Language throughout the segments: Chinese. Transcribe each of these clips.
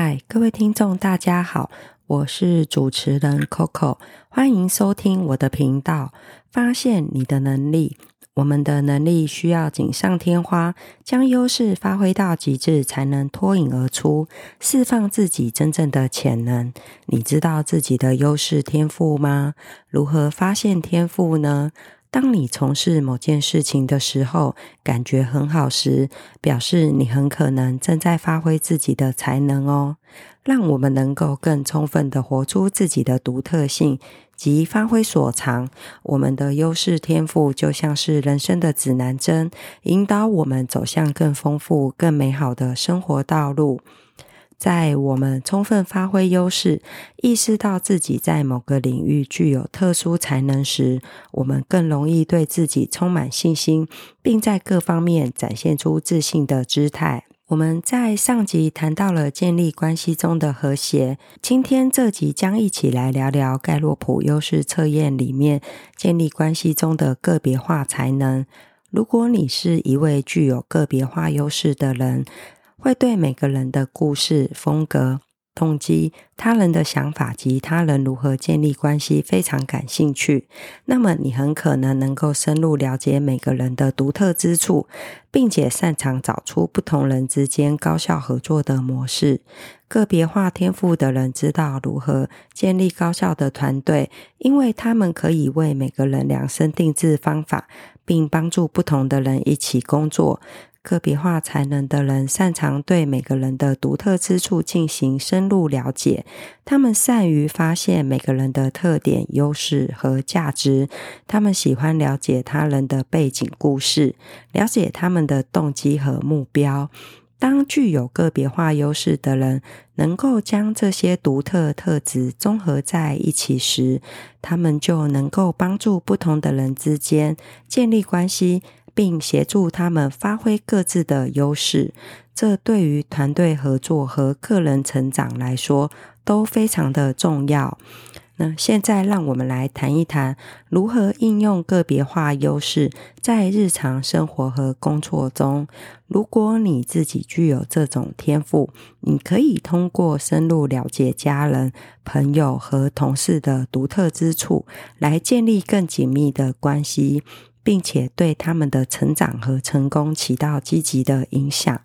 嗨，各位听众，大家好，我是主持人 Coco，欢迎收听我的频道。发现你的能力，我们的能力需要锦上添花，将优势发挥到极致，才能脱颖而出，释放自己真正的潜能。你知道自己的优势天赋吗？如何发现天赋呢？当你从事某件事情的时候，感觉很好时，表示你很可能正在发挥自己的才能哦。让我们能够更充分地活出自己的独特性及发挥所长。我们的优势天赋就像是人生的指南针，引导我们走向更丰富、更美好的生活道路。在我们充分发挥优势，意识到自己在某个领域具有特殊才能时，我们更容易对自己充满信心，并在各方面展现出自信的姿态。我们在上集谈到了建立关系中的和谐，今天这集将一起来聊聊盖洛普优势测验里面建立关系中的个别化才能。如果你是一位具有个别化优势的人，会对每个人的故事、风格、动机、他人的想法及他人如何建立关系非常感兴趣。那么，你很可能能够深入了解每个人的独特之处，并且擅长找出不同人之间高效合作的模式。个别化天赋的人知道如何建立高效的团队，因为他们可以为每个人量身定制方法，并帮助不同的人一起工作。个别化才能的人擅长对每个人的独特之处进行深入了解，他们善于发现每个人的特点、优势和价值。他们喜欢了解他人的背景故事，了解他们的动机和目标。当具有个别化优势的人能够将这些独特特质综合在一起时，他们就能够帮助不同的人之间建立关系。并协助他们发挥各自的优势，这对于团队合作和个人成长来说都非常的重要。那现在让我们来谈一谈如何应用个别化优势在日常生活和工作中。如果你自己具有这种天赋，你可以通过深入了解家人、朋友和同事的独特之处，来建立更紧密的关系。并且对他们的成长和成功起到积极的影响。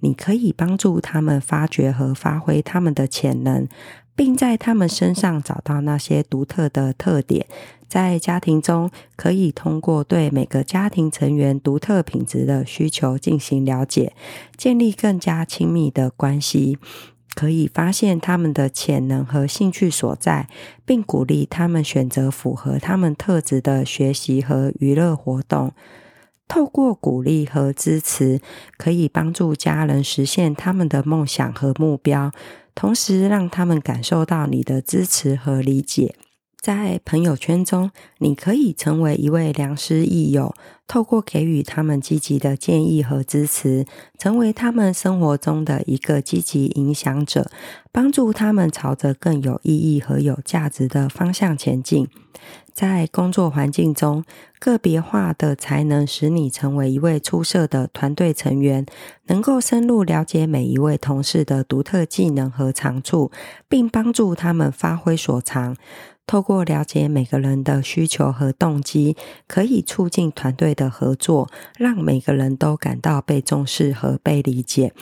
你可以帮助他们发掘和发挥他们的潜能，并在他们身上找到那些独特的特点。在家庭中，可以通过对每个家庭成员独特品质的需求进行了解，建立更加亲密的关系。可以发现他们的潜能和兴趣所在，并鼓励他们选择符合他们特质的学习和娱乐活动。透过鼓励和支持，可以帮助家人实现他们的梦想和目标，同时让他们感受到你的支持和理解。在朋友圈中，你可以成为一位良师益友，透过给予他们积极的建议和支持，成为他们生活中的一个积极影响者，帮助他们朝着更有意义和有价值的方向前进。在工作环境中，个别化的才能使你成为一位出色的团队成员，能够深入了解每一位同事的独特技能和长处，并帮助他们发挥所长。透过了解每个人的需求和动机，可以促进团队的合作，让每个人都感到被重视和被理解，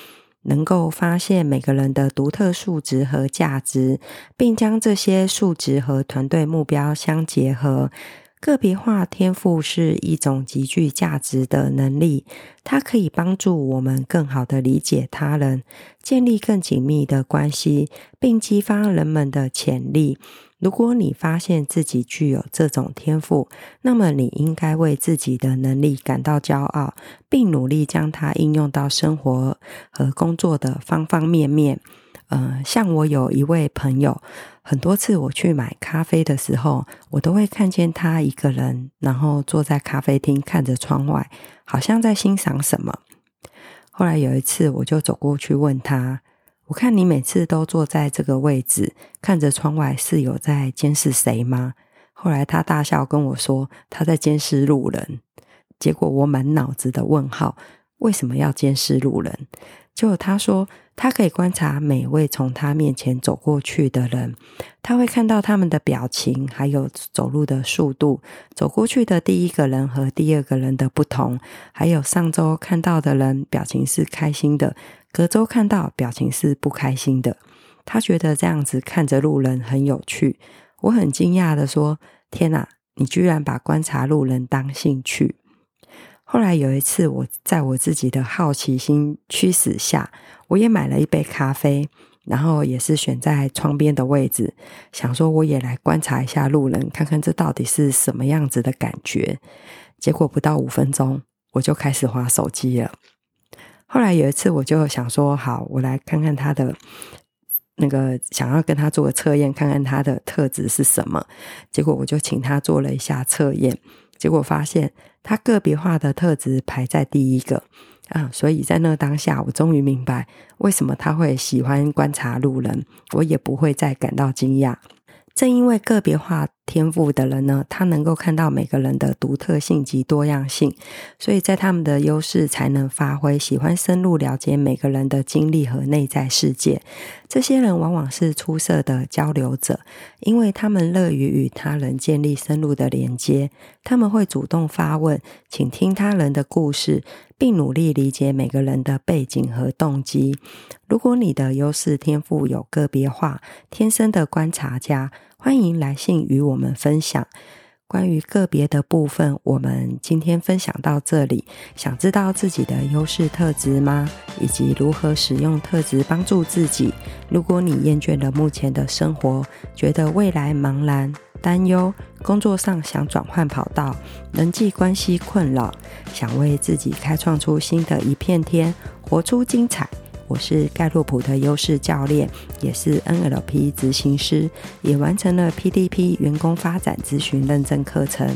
能够发现每个人的独特数值和价值，并将这些数值和团队目标相结合。个别化天赋是一种极具价值的能力，它可以帮助我们更好地理解他人，建立更紧密的关系，并激发人们的潜力。如果你发现自己具有这种天赋，那么你应该为自己的能力感到骄傲，并努力将它应用到生活和工作的方方面面。呃，像我有一位朋友，很多次我去买咖啡的时候，我都会看见他一个人，然后坐在咖啡厅看着窗外，好像在欣赏什么。后来有一次，我就走过去问他。我看你每次都坐在这个位置，看着窗外，是有在监视谁吗？后来他大笑跟我说，他在监视路人。结果我满脑子的问号，为什么要监视路人？就他说，他可以观察每位从他面前走过去的人，他会看到他们的表情，还有走路的速度，走过去的第一个人和第二个人的不同，还有上周看到的人表情是开心的，隔周看到表情是不开心的。他觉得这样子看着路人很有趣。我很惊讶的说：“天哪，你居然把观察路人当兴趣！”后来有一次，我在我自己的好奇心驱使下，我也买了一杯咖啡，然后也是选在窗边的位置，想说我也来观察一下路人，看看这到底是什么样子的感觉。结果不到五分钟，我就开始滑手机了。后来有一次，我就想说，好，我来看看他的那个，想要跟他做个测验，看看他的特质是什么。结果我就请他做了一下测验。结果发现他个别化的特质排在第一个啊，所以在那当下，我终于明白为什么他会喜欢观察路人，我也不会再感到惊讶。正因为个别化天赋的人呢，他能够看到每个人的独特性及多样性，所以在他们的优势才能发挥。喜欢深入了解每个人的经历和内在世界，这些人往往是出色的交流者，因为他们乐于与他人建立深入的连接。他们会主动发问，倾听他人的故事，并努力理解每个人的背景和动机。如果你的优势天赋有个别化，天生的观察家。欢迎来信与我们分享关于个别的部分。我们今天分享到这里。想知道自己的优势特质吗？以及如何使用特质帮助自己？如果你厌倦了目前的生活，觉得未来茫然、担忧，工作上想转换跑道，人际关系困扰，想为自己开创出新的一片天，活出精彩。我是盖洛普的优势教练，也是 NLP 执行师，也完成了 PDP 员工发展咨询认证课程。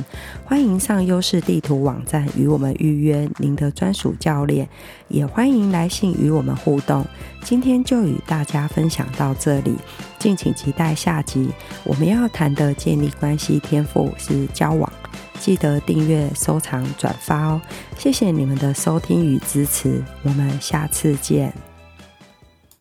欢迎上优势地图网站与我们预约您的专属教练，也欢迎来信与我们互动。今天就与大家分享到这里，敬请期待下集。我们要谈的建立关系天赋是交往，记得订阅、收藏、转发哦！谢谢你们的收听与支持，我们下次见。